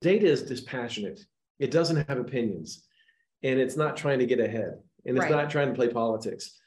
data is dispassionate. It doesn't have opinions, and it's not trying to get ahead, and it's Right. not trying to play politics.